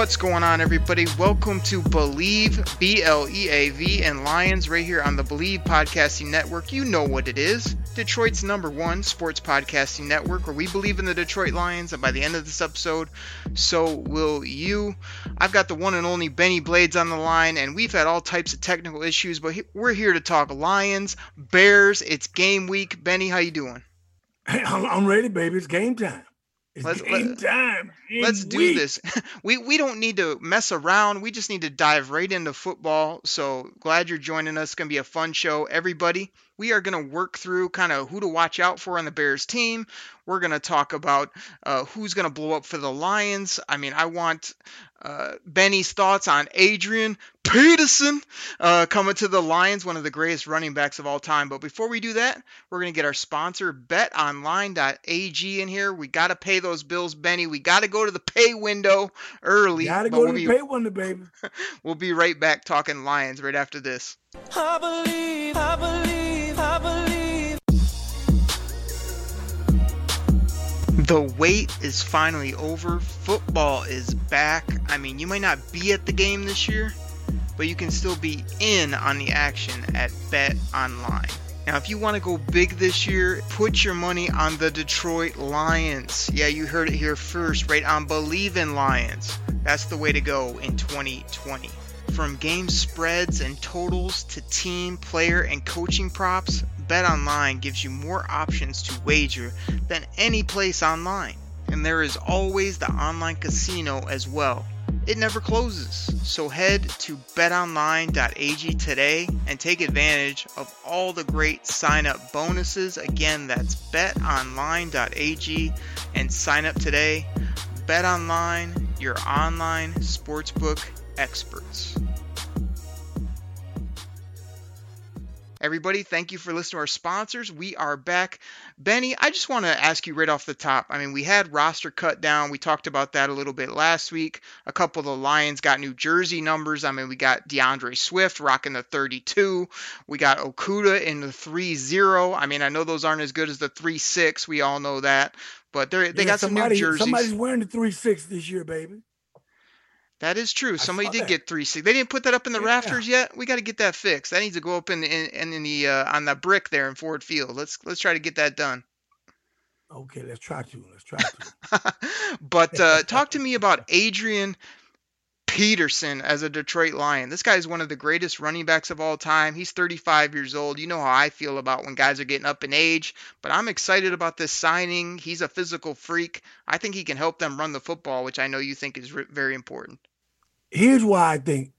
What's going on, everybody? Welcome to Bleav, B L E A V, and Lions right here on the Bleav Podcasting Network. You know what it is Detroit's number one sports podcasting network, where we believe in the Detroit Lions, and by the end of this episode, so will you. I've got the one and only Benny Blades on the line, and we've had all types of technical issues, but we're here to talk Lions, Bears. It's game week. Benny, how you doing? Hey, I'm ready, baby. It's game time. It's let's, game let, time. Game let's do week. this. We we don't need to mess around. We just need to dive right into football. So glad you're joining us. It's gonna be a fun show, everybody. We are gonna work through kind of who to watch out for on the Bears team. We're gonna talk about uh, who's gonna blow up for the Lions. I mean, I want uh, Benny's thoughts on Adrian Peterson uh, coming to the Lions, one of the greatest running backs of all time. But before we do that, we're going to get our sponsor, betonline.ag, in here. We got to pay those bills, Benny. We got to go to the pay window early. Got to go we'll to the be, pay window, baby. we'll be right back talking Lions right after this. I believe, I believe, I believe. The wait is finally over. Football is back. I mean, you might not be at the game this year, but you can still be in on the action at Bet Online. Now, if you want to go big this year, put your money on the Detroit Lions. Yeah, you heard it here first, right on Bleav in Lions. That's the way to go in 2020. From game spreads and totals to team, player, and coaching props, BetOnline gives you more options to wager than any place online. And there is always the online casino as well. It never closes. So head to betonline.ag today and take advantage of all the great sign up bonuses. Again, that's betonline.ag and sign up today. BetOnline, your online sportsbook experts. Everybody, thank you for listening to our sponsors. We are back. Benny, I just want to ask you right off the top. I mean, we had roster cut down. We talked about that a little bit last week. A couple of the Lions got new jersey numbers. I mean, we got D'Andre Swift rocking the 32. We got Okudah in the 3-0. I mean, I know those aren't as good as the 3-6. We all know that. But they they yeah, got somebody, some new jerseys. Somebody's wearing the 3-6 this year, baby. That is true. Somebody did that. get three six. They didn't put that up in the yeah. rafters yet. We got to get that fixed. That needs to go up in in, in, in the uh, on the brick there in Ford Field. Let's let's try to get that done. Okay, let's try to. Let's try to. but uh, talk to me about Adrian Peterson as a Detroit Lion. This guy is one of the greatest running backs of all time. He's 35 years old. You know how I feel about when guys are getting up in age, but I'm excited about this signing. He's a physical freak. I think he can help them run the football, which I know you think is very important here's why I think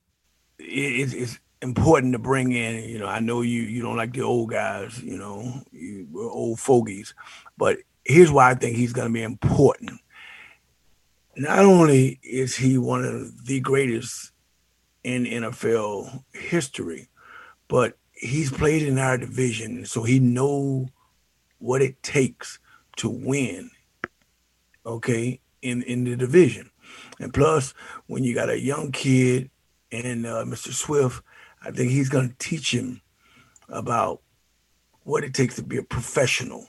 it's, it's important to bring in. You know, I know you you don't like the old guys. You know, you, old fogies, but here's why I think he's going to be important. Not only is he one of the greatest in NFL history, but he's played in our division, so he know what it takes to win. Okay, in in the division. And plus, when you got a young kid and uh, Mr. Swift, I think he's going to teach him about what it takes to be a professional,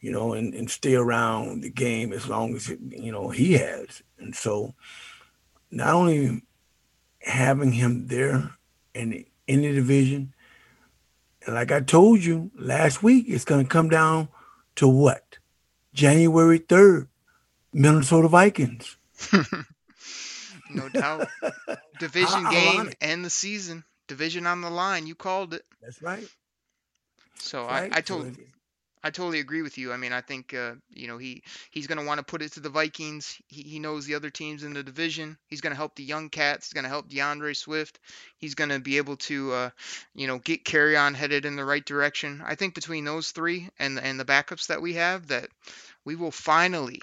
you know, and, and stay around the game as long as, you know, he has. And so not only having him there and in the division, and like I told you last week, it's going to come down to what? January 3rd, Minnesota Vikings. no doubt. Division game and the season. Division on the line. You called it. That's right. So. I, I told I totally agree with you. I mean, I think uh, you know he he's going to want to put it to the Vikings. He, he knows the other teams in the division. He's going to help the young cats. He's going to help D'Andre Swift. He's going to be able to uh, you know get carry on headed in the right direction. I think between those three and and the backups that we have, that we will finally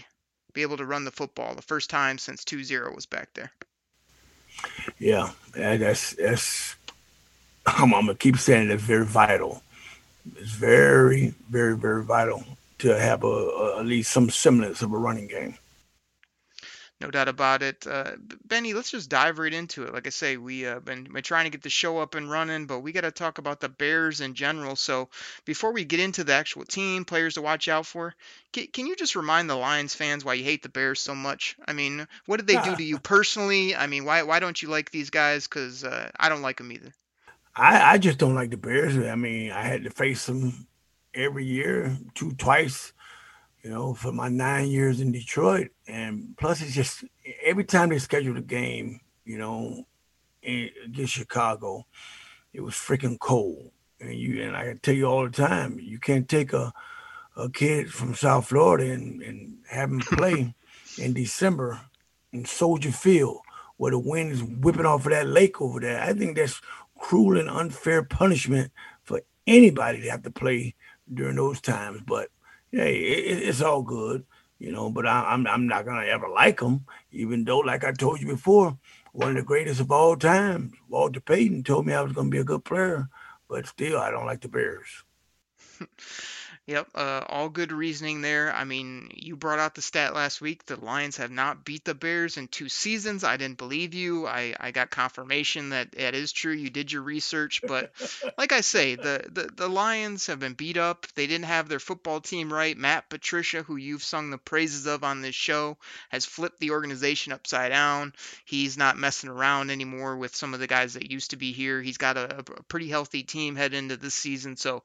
be able to run the football the first time since 2-0 was back there. Yeah, that's that's. I'm, I'm gonna keep saying it's very vital it's very, very, very vital to have a, a, at least some semblance of a running game. No doubt about it. Uh, Benny, let's just dive right into it. Like I say, we uh, been, been trying to get the show up and running, but we got to talk about the Bears in general. So before we get into the actual team, players to watch out for, can, can you just remind the Lions fans why you hate the Bears so much? I mean, what did they do to you personally? I mean, why why don't you like these guys? Because uh, I don't like them either. I, I just don't like the Bears. I mean, I had to face them every year, two twice, you know, for my nine years in Detroit. And plus, it's just every time they scheduled a game, you know, against Chicago, it was freaking cold. And you and I can tell you all the time, you can't take a a kid from South Florida and, and have him play in December in Soldier Field where the wind is whipping off of that lake over there. I think that's cruel and unfair punishment for anybody to have to play during those times. But hey, it, it's all good, you know. But I, am I'm, I'm not gonna ever like them, even though, like I told you before, one of the greatest of all time, Walter Payton, told me I was gonna be a good player. But still, I don't like the Bears. Yep, uh, all good reasoning there. I mean, you brought out the stat last week. The Lions have not beat the Bears in two seasons. I didn't believe you. I, I got confirmation that it is true. You did your research, but like I say, the, the the Lions have been beat up. They didn't have their football team right. Matt Patricia, who you've sung the praises of on this show, has flipped the organization upside down. He's not messing around anymore with some of the guys that used to be here. He's got a, a pretty healthy team heading into this season, so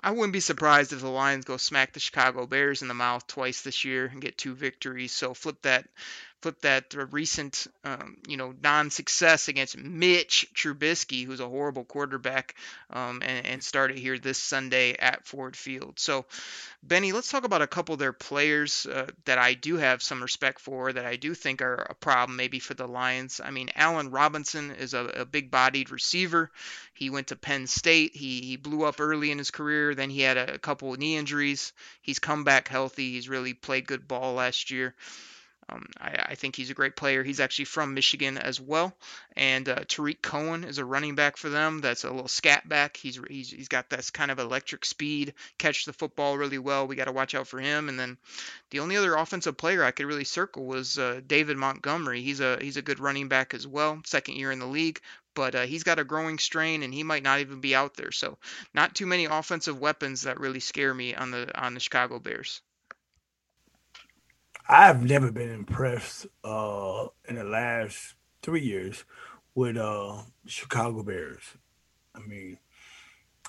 I wouldn't be surprised if the Lions go smack the Chicago Bears in the mouth twice this year and get two victories. So flip that flip that recent, um, you know, non-success against Mitch Trubisky, who's a horrible quarterback, um, and, and started here this Sunday at Ford Field. So, Benny, let's talk about a couple of their players uh, that I do have some respect for, that I do think are a problem maybe for the Lions. I mean, Allen Robinson is a, a big-bodied receiver. He went to Penn State. He, he blew up early in his career. Then he had a, a couple of knee injuries. He's come back healthy. He's really played good ball last year. Um, I, I, think he's a great player. He's actually from Michigan as well. And uh, Tarik Cohen is a running back for them. That's a little scat back. He's, he's he's got this kind of electric speed, catch the football really well. We got to watch out for him. And then the only other offensive player I could really circle was uh, David Montgomery. He's a he's a good running back as well. Second year in the league. But uh, he's got a groin strain, and he might not even be out there. So, not too many offensive weapons that really scare me on the on the Chicago Bears. I've never been impressed uh, in the last three years with uh, Chicago Bears. I mean,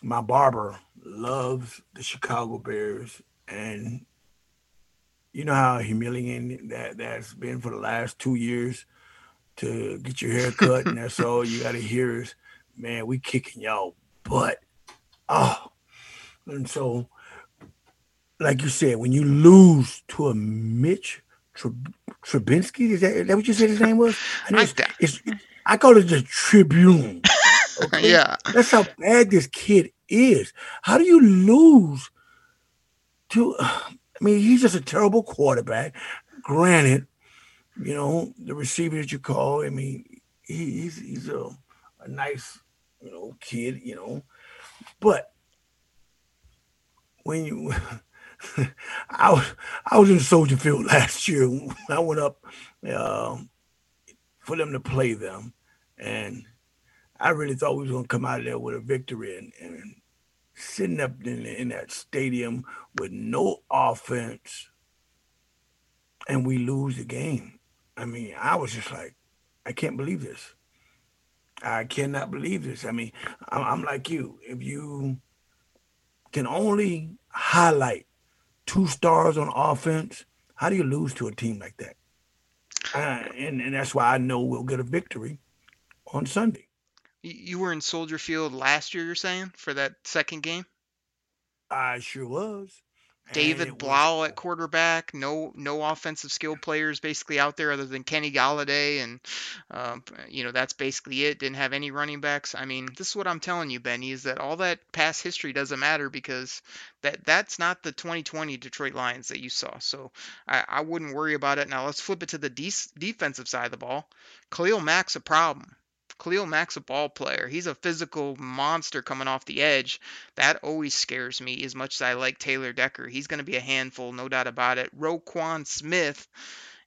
my barber loves the Chicago Bears, and you know how humiliating that that's been for the last two years to get your hair cut, and that's all you got to hear is, "Man, we kicking y'all butt." Oh, and so like you said, when you lose to a Mitch Trubinsky, is that, is that what you said his name was? I, it's, it's, I call it the Tribune. Okay? yeah. That's how bad this kid is. How do you lose to, I mean, he's just a terrible quarterback. Granted, you know, the receiver that you call, I mean, he, he's, he's a, a nice, you know, kid, you know, but when you, I was I was in Soldier Field last year. I went up uh, for them to play them, and I really thought we was gonna come out of there with a victory. And, and sitting up in, in that stadium with no offense, and we lose the game. I mean, I was just like, I can't believe this. I cannot believe this. I mean, I'm, I'm like you. If you can only highlight two stars on offense. How do you lose to a team like that? Uh, and, and that's why I know we'll get a victory on Sunday. You were in Soldier Field last year, you're saying, for that second game? I sure was. David Blough at quarterback. No, no offensive skill players basically out there other than Kenny Golladay, and um, you know that's basically it. Didn't have any running backs. I mean, this is what I'm telling you, Benny, is that all that past history doesn't matter because that that's not the 2020 Detroit Lions that you saw. So I, I wouldn't worry about it. Now let's flip it to the de- defensive side of the ball. Khalil Mack's a problem. Khalil Mack's a ball player. He's a physical monster coming off the edge. That always scares me as much as I like Taylor Decker. He's going to be a handful, no doubt about it. Roquan Smith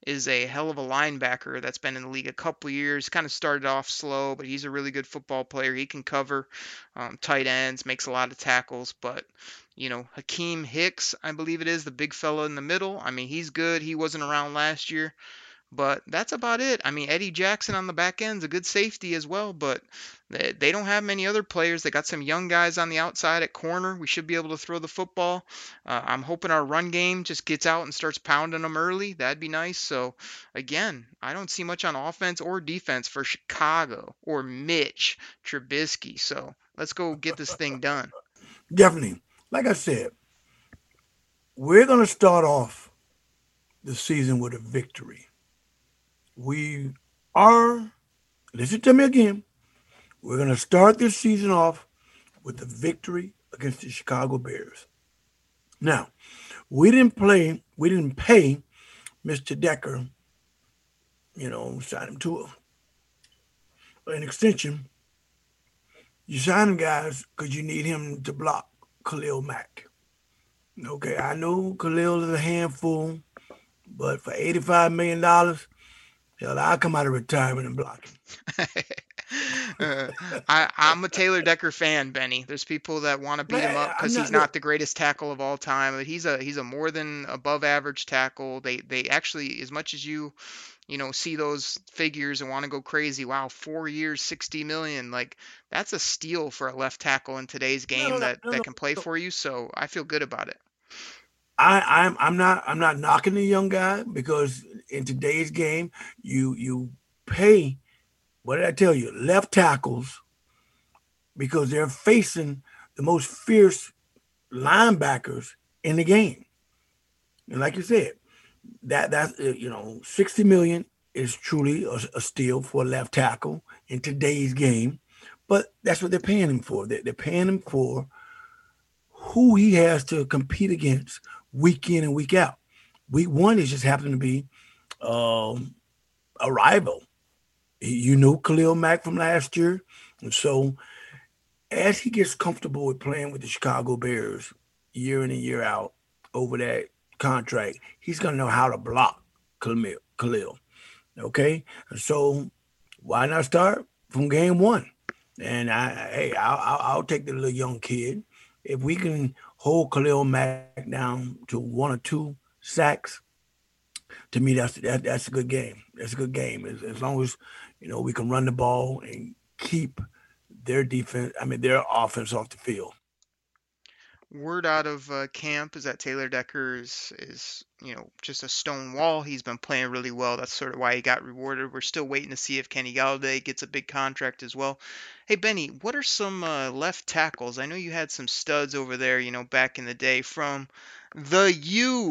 is a hell of a linebacker that's been in the league a couple years. Kind of started off slow, but he's a really good football player. He can cover um, tight ends, makes a lot of tackles. But you know, Hakeem Hicks, I believe it is, the big fella in the middle. I mean, he's good. He wasn't around last year. But that's about it. I mean, Eddie Jackson on the back end's a good safety as well, but they, they don't have many other players. They got some young guys on the outside at corner. We should be able to throw the football. Uh, I'm hoping our run game just gets out and starts pounding them early. That'd be nice. So, again, I don't see much on offense or defense for Chicago or Mitch Trubisky. So, let's go get this thing done. Definitely. Like I said, we're going to start off the season with a victory we are, listen to me again, we're going to start this season off with a victory against the Chicago Bears. Now, we didn't play, we didn't pay Mr. Decker, you know, sign him to a, an extension. You sign him, guys, because you need him to block Khalil Mack. Okay, I know Khalil is a handful, but for $85 million, Hell, I'll come out of retirement and block him. uh, I, am a Taylor Decker fan, Benny. There's people that want to beat Man, him up because he's not the greatest tackle of all time, but he's a he's a more than above average tackle. They they actually, as much as you, you know, see those figures and want to go crazy. Wow, four years, sixty million. Like that's a steal for a left tackle in today's game no, no, that no, that can play for you. So I feel good about it. I, I'm I'm not I'm not knocking the young guy because in today's game, you you pay what did I tell you? Left tackles because they're facing the most fierce linebackers in the game. And like you said, that that's uh, you know 60 million is truly a, a steal for a left tackle in today's game, but that's what they're paying him for. They're, they're paying him for who he has to compete against week in and week out. Week one is just happening to be um, a rival. You knew Khalil Mack from last year. And so as he gets comfortable with playing with the Chicago Bears year in and year out over that contract, he's going to know how to block Khalil. Khalil. Okay? And so why not start from game one? And I, hey, I'll, I'll take the little young kid. If we can hold Khalil Mack down to one or two sacks, to me, that's that, that's a good game. That's a good game. As, as long as you know we can run the ball and keep their defense. I mean, their offense off the field. Word out of uh, camp is that Taylor Decker is, is, you know, just a stone wall. He's been playing really well. That's sort of why he got rewarded. We're still waiting to see if Kenny Golladay gets a big contract as well. Hey, Benny, what are some uh, left tackles? I know you had some studs over there, you know, back in the day from the U.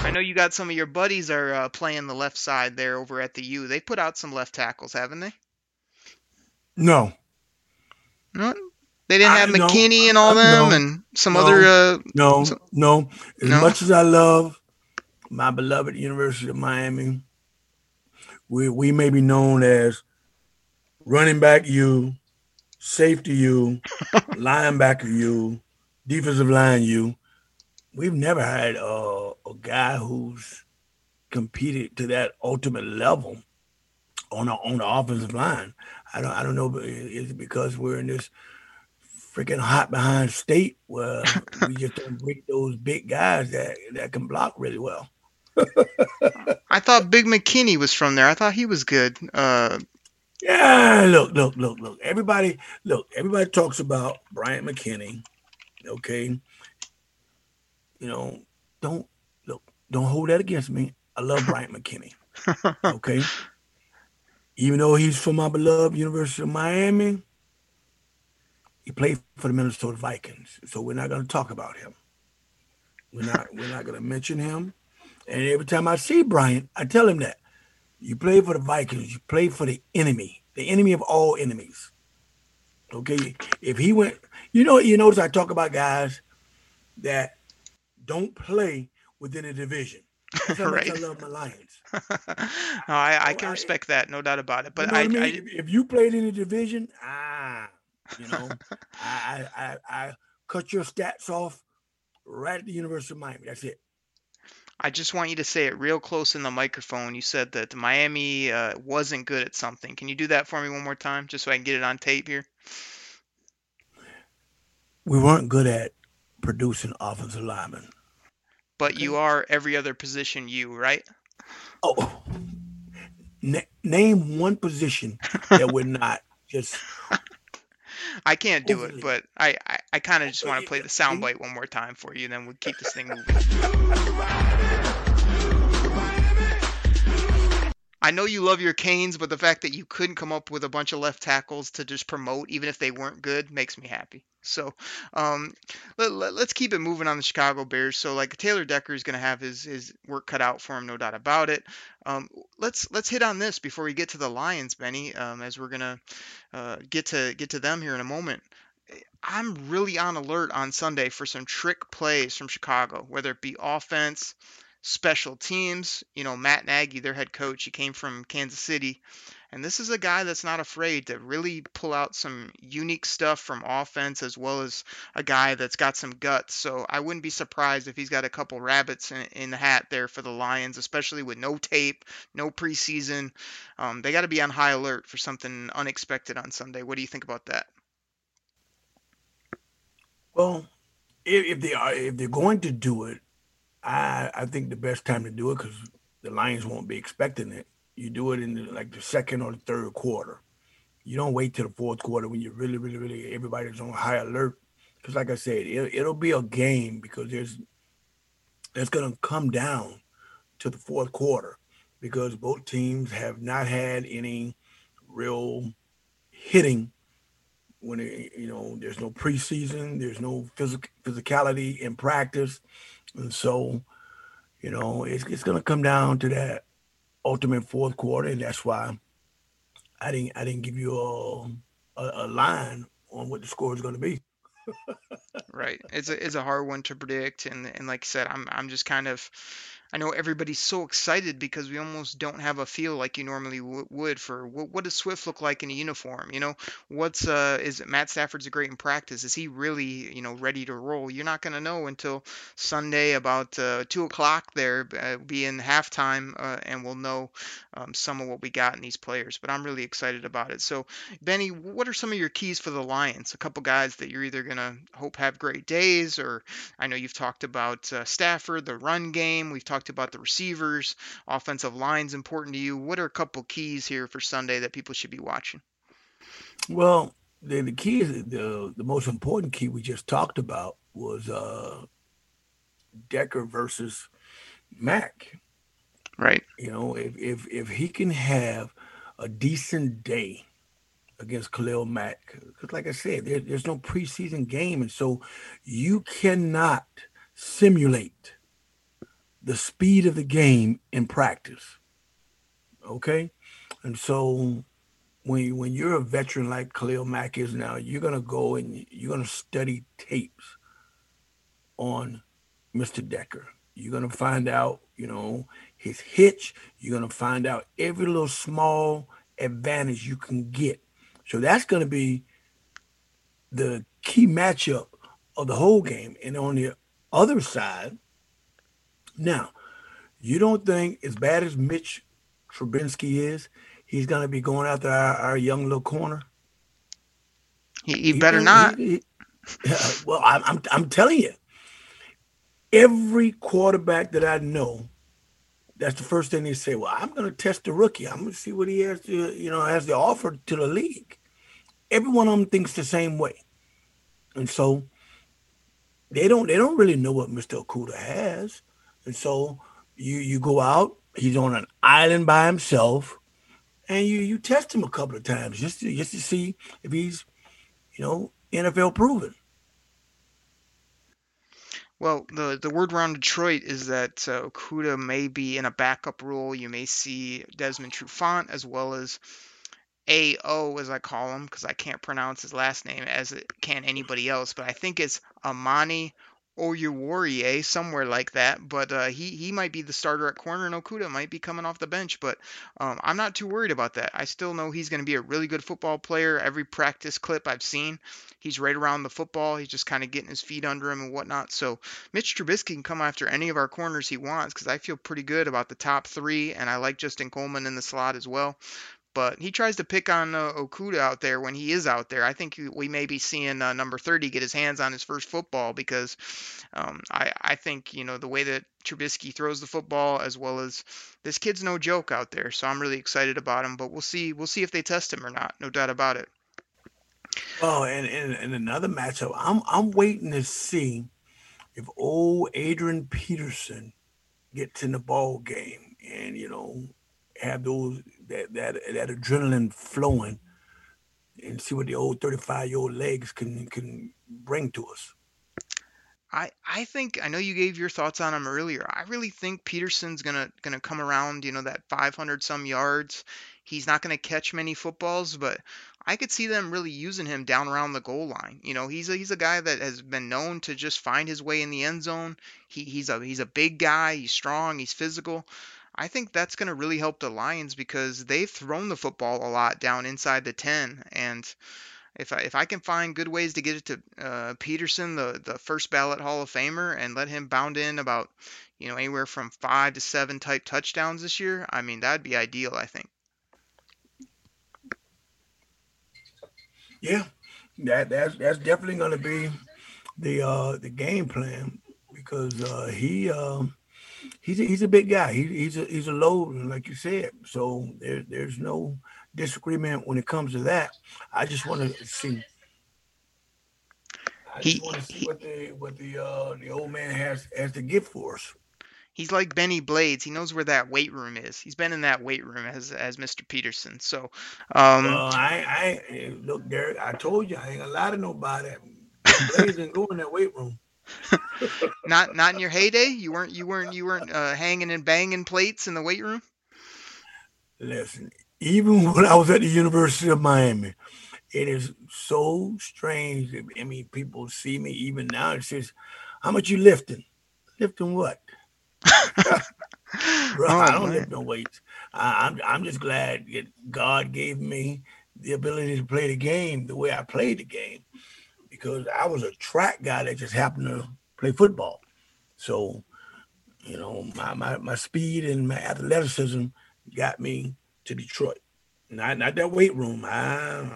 I know you got some of your buddies are uh, playing the left side there over at the U. They put out some left tackles, haven't they? No. No. They didn't have I, McKinnie no, and all them, no, and some no, other. Uh, no, some, no. As much as I love my beloved University of Miami, we we may be known as running back you, safety you, linebacker you, defensive line you. We've never had uh, a guy who's competed to that ultimate level on a, on the offensive line. I don't I don't know, is it because we're in this freaking hot behind state where we just don't bring those big guys that that can block really well. I thought Big McKinnie was from there. I thought he was good. Uh, yeah, look, look, look, look. Everybody, look. Everybody talks about Bryant McKinnie. Okay, you know, don't look, don't hold that against me. I love Bryant McKinnie. Okay. Even though he's from my beloved University of Miami, he played for the Minnesota Vikings, so we're not going to talk about him. We're not we're not going to mention him. And every time I see Bryant, I tell him that you play for the Vikings, you play for the enemy, the enemy of all enemies. Okay, if he went, you know, you notice I talk about guys that don't play within a division. That's right. I love my Lions. no, I, I So can I- respect that, no doubt about it. You But know I, I mean? I if you played in a division, ah, you know, I, I, I, cut your stats off right at the University of Miami. That's it. I just want you to say it real close in the microphone. You said that the Miami uh, wasn't good at something. Can you do that for me one more time, just so I can get it on tape here? We weren't good at producing offensive linemen. But you are every other position you, right? Oh, na- name one position that we're not just. I can't do it, but I, I, I kind of just want to play the soundbite one more time for you, and then we'll keep this thing moving. I know you love your Canes, but the fact that you couldn't come up with a bunch of left tackles to just promote, even if they weren't good, makes me happy. So, um, let, let, us keep it moving on the Chicago Bears. So, like Taylor Decker is going to have his his work cut out for him, no doubt about it. Um, let's let's hit on this before we get to the Lions, Benny, um, as we're gonna uh, get to get to them here in a moment. I'm really on alert on Sunday for some trick plays from Chicago, whether it be offense, special teams. You know, Matt Nagy, their head coach, he came from Kansas City. And this is a guy that's not afraid to really pull out some unique stuff from offense as well as a guy that's got some guts. So I wouldn't be surprised if he's got a couple rabbits in, in the hat there for the Lions, especially with no tape, no preseason. Um, they got to be on high alert for something unexpected on Sunday. What do you think about that? Well, if, if they are, if they're going to do it, I I think the best time to do it because the Lions won't be expecting it. You do it in the, like the second or the third quarter. You don't wait till the fourth quarter when you're really, really, really everybody's on high alert. Because like I said, it, it'll be a game because there's it's going to come down to the fourth quarter because both teams have not had any real hitting when it, you know there's no preseason, there's no physic physicality in practice, and so you know it's it's going to come down to that ultimate fourth quarter, and that's why I didn't I didn't give you a a, a line on what the score is going to be. Right. It's a it's a hard one to predict, and and like I said, I'm I'm just kind of, I know everybody's so excited because we almost don't have a feel like you normally w- would for what, what does Swift look like in a uniform? You know, what's uh is Matt Stafford's a great in practice? Is he really you know ready to roll? You're not gonna know until Sunday about uh, two o'clock there, uh, be in halftime, uh, and we'll know um, some of what we got in these players. But I'm really excited about it. So Benny, what are some of your keys for the Lions? A couple guys that you're either gonna hope have great days, or I know you've talked about uh, Stafford, the run game. We've talked about the receivers, offensive line's important to you. What are a couple keys here for Sunday that people should be watching? Well, the, the key is the the most important key we just talked about was uh Decker versus Mack. Right. You know, if if if he can have a decent day against Khalil Mack, because like I said, there, there's no preseason game, and so you cannot simulate the speed of the game in practice. Okay, and so when when you're a veteran like Khalil Mack is now, you're gonna go and you're gonna study tapes on Mr. Decker. You're gonna find out, you know, his hitch. You're gonna find out every little small advantage you can get. So that's gonna be the key matchup of the whole game. And on the other side, now, you don't think as bad as Mitch Trubinsky is, he's gonna be going after our, our young little corner? He, he He- better he- not. Yeah, well, I'm, I'm I'm telling you, every quarterback that I know, that's the first thing they say. Well, I'm going to test the rookie. I'm going to see what he has to, you know, has to offer to the league. Every one of them thinks the same way, and so they don't they don't really know what Mr. Okudah has, and so you you go out. He's on an island by himself, and you you test him a couple of times just to just to see if he's you know, NFL proven. Well, the the word around Detroit is that uh, Okudah may be in a backup role. You may see Desmond Trufant as well as AO, as I call him, because I can't pronounce his last name as it can anybody else. But I think it's Amani Oruwariye, somewhere like that. But uh, he he might be the starter at corner, and Okudah might be coming off the bench. But um, I'm not too worried about that. I still know he's going to be a really good football player. Every practice clip I've seen, he's right around the football. He's just kind of getting his feet under him and whatnot. So Mitch Trubisky can come after any of our corners he wants because I feel pretty good about the top three, and I like Justin Coleman in the slot as well but he tries to pick on uh, Okudah out there when he is out there. I think we may be seeing uh, number 30 get his hands on his first football because um, I, I think, you know, the way that Trubisky throws the football as well as this kid's no joke out there. So I'm really excited about him, but we'll see. We'll see if they test him or not. No doubt about it. Oh, and, and, and another matchup, I'm, I'm waiting to see if old Adrian Peterson gets in the ball game and, you know, have those that that that adrenaline flowing and see what the old 35 year old legs can can bring to us. I I think I know you gave your thoughts on him earlier. I really think Peterson's gonna gonna come around. You know that 500 some yards. He's not gonna catch many footballs, but I could see them really using him down around the goal line. You know, he's a, he's a guy that has been known to just find his way in the end zone. He, he's a he's a big guy. He's strong. He's physical. I think that's going to really help the Lions because they've thrown the football a lot down inside the 10. And if I, if I can find good ways to get it to uh, Peterson, the, the first ballot Hall of Famer, and let him bound in about, you know, anywhere from five to seven type touchdowns this year, I mean, that'd be ideal, I think. Yeah, that that's that's definitely going to be the uh the game plan because uh he um he's a, he's a big guy. He, he's a he's a load, like you said. So there, there's no disagreement when it comes to that. I just want to see. I just want to see what the what the uh, the old man has has to give for us. He's like Benny Blades. He knows where that weight room is. He's been in that weight room as as Mr. Peterson. So, um, well, I I look, Derek. I told you I ain't gonna lie to nobody. Blades didn't go in that weight room not not in your heyday. You weren't you weren't you weren't uh, hanging and banging plates in the weight room. Listen, even when I was at the University of Miami, it is so strange. I mean, people see me even now. It says, "How much you lifting? Lifting what?" Bro, oh, I don't man. lift no weights. I, I'm I'm just glad that God gave me the ability to play the game the way I played the game because I was a track guy that just happened to play football. So, you know, my, my, my speed and my athleticism got me to Detroit. Not not that weight room. I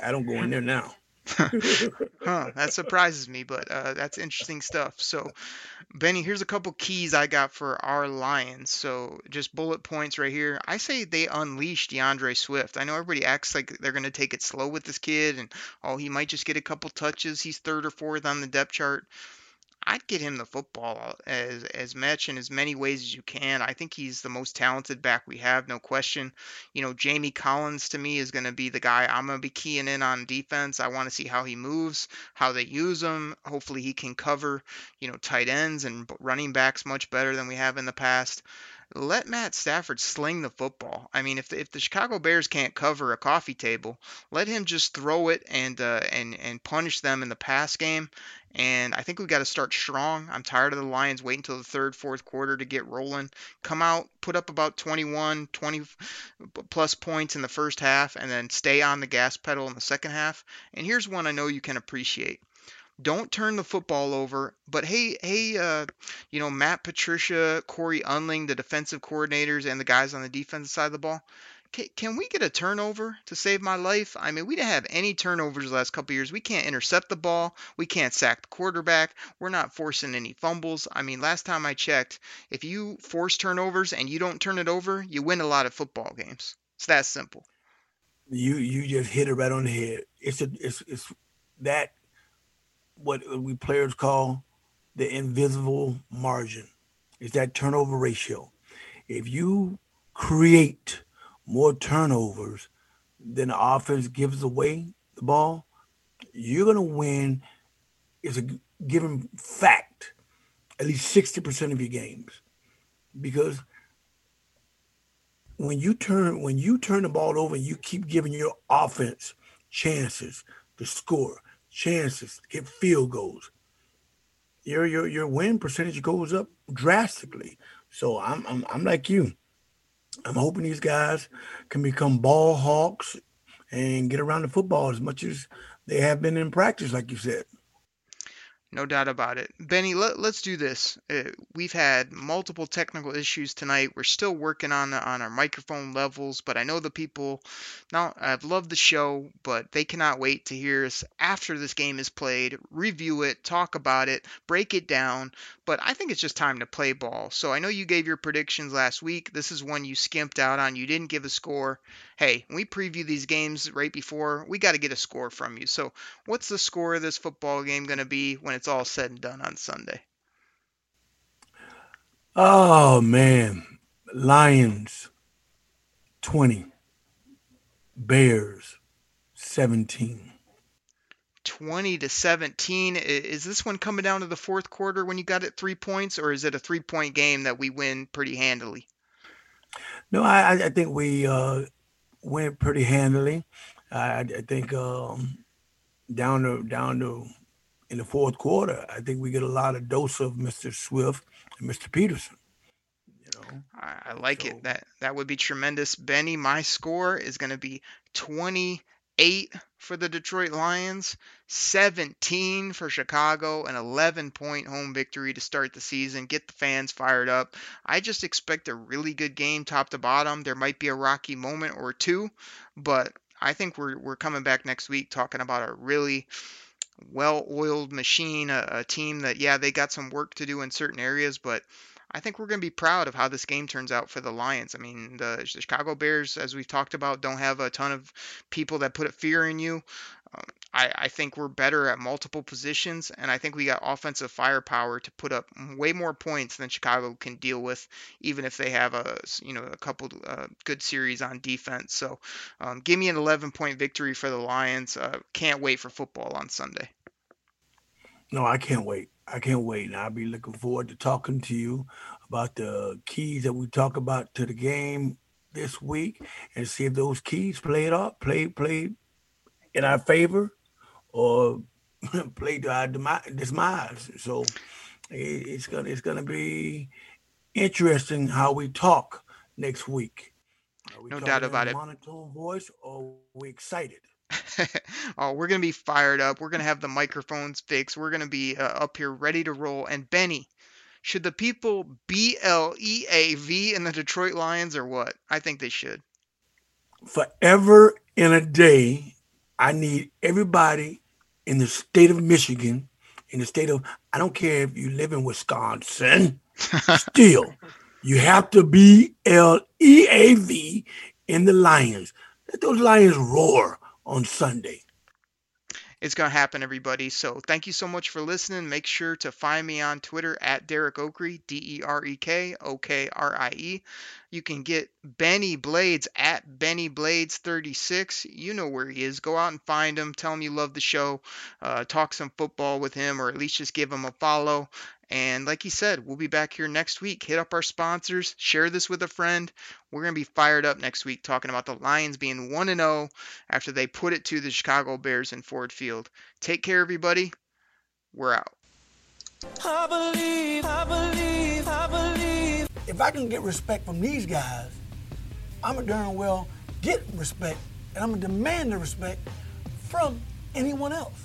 I don't go in there now. Huh, that surprises me, but uh, that's interesting stuff. So, Benny, here's a couple keys I got for our Lions. So, just bullet points right here. I say they unleash D'Andre Swift. I know everybody acts like they're going to take it slow with this kid, and oh, he might just get a couple touches. He's third or fourth on the depth chart. I'd get him the football uh, as as much in as many ways as you can. I think he's the most talented back we have, no question. You know, Jamie Collins to me is going to be the guy I'm going to be keying in on defense. I want to see how he moves, how they use him. Hopefully, he can cover, you know, tight ends and running backs much better than we have in the past let Matt Stafford sling the football. I mean, if the, if the Chicago Bears can't cover a coffee table, let him just throw it and uh, and and punish them in the pass game. And I think we've got to start strong. I'm tired of the Lions waiting until the third, fourth quarter to get rolling. Come out, put up about 21, 20 plus points in the first half, and then stay on the gas pedal in the second half. And here's one I know you can appreciate don't turn the football over. But hey, hey, uh, you know Matt Patricia, Cory Undlin, the defensive coordinators, and the guys on the defensive side of the ball. Can, can we get a turnover to save my life? I mean, we didn't have any turnovers the last couple years. We can't intercept the ball. We can't sack the quarterback. We're not forcing any fumbles. I mean, last time I checked, if you force turnovers and you don't turn it over, you win a lot of football games. It's that simple. You you just hit it right on the head. It's a it's it's that what we players call the invisible margin. It's that turnover ratio. If you create more turnovers than the offense gives away the ball, you're going to win is a given fact at least 60% of your games because when you turn when you turn the ball over and you keep giving your offense chances to score chances get field goals. Your your your win percentage goes up drastically. So i'm i'm, I'm like you. I'm hoping these guys can become ball hawks and get around the football as much as they have been in practice, like you said. No doubt about it. Benny, let, us do this. Uh, we've had multiple technical issues tonight. We're still working on on our microphone levels, but I know the people now I've loved the show, but they cannot wait to hear us after this game is played, review it, talk about it, break it down. But I think it's just time to play ball. So I know you gave your predictions last week. This is one you skimped out on. You didn't give a score hey, we preview these games right before, we got to get a score from you. So, what's the score of this football game going to be when it's all said and done on Sunday? Oh, man. Lions 20, Bears 17. 20 to 17. Is this one coming down to the fourth quarter when you got it three points, or is it a three point game that we win pretty handily? No, I, I think we uh, went pretty handily. I, I think um, down to down to in the fourth quarter, I think we get a lot of dose of Mr. Swift and Mr. Peterson. You know, I, like so, it. That that would be tremendous. Benny, my score is going to be twenty eight for the Detroit Lions, 17 for Chicago, an 11 point home victory to start the season. Get the fans fired up. I just expect a really good game top to bottom. There might be a rocky moment or two, but I think we're, we're coming back next week talking about a really well oiled machine, a, a team that, yeah, they got some work to do in certain areas, but I think we're going to be proud of how this game turns out for the Lions. I mean, the, Chicago Bears, as we've talked about, don't have a ton of people that put a fear in you. I, I, think we're better at multiple positions, and I think we got offensive firepower to put up way more points than Chicago can deal with, even if they have a you know a couple uh, good series on defense. So, um, give me an 11 point victory for the Lions. Uh, can't wait for football on Sunday. No, I can't wait. I can't wait. And I'll be looking forward to talking to you about the keys that we talk about to the game this week and see if those keys play it up, play play in our favor or play to our demise. So it's gonna it's gonna be interesting how we talk next week. We no doubt about it. Monotone voice, or we excited? oh, we're going to be fired up. We're going to have the microphones fixed. We're going to be uh, up here ready to roll. And Benny, should the people B L E A V in the Detroit Lions or what? I think they should. Forever in a day, I need everybody in the state of Michigan, in the state of, I don't care if you live in Wisconsin, still, you have to be L E A V in the Lions. Let those Lions roar on Sunday. It's going to happen, everybody. So thank you so much for listening. Make sure to find me on Twitter at Derek Okrie, D E R E K O K R I E. You can get Benny Blades at Benny Blades 36. You know where he is. Go out and find him. Tell him you love the show. Uh, talk some football with him, or at least just give him a follow. And like he said, we'll be back here next week. Hit up our sponsors, share this with a friend. We're going to be fired up next week talking about the Lions being 1 0 after they put it to the Chicago Bears in Ford Field. Take care, everybody. We're out. I believe, I believe, I believe. If I can get respect from these guys, I'm a darn well get respect, and I'm going to demand the respect from anyone else.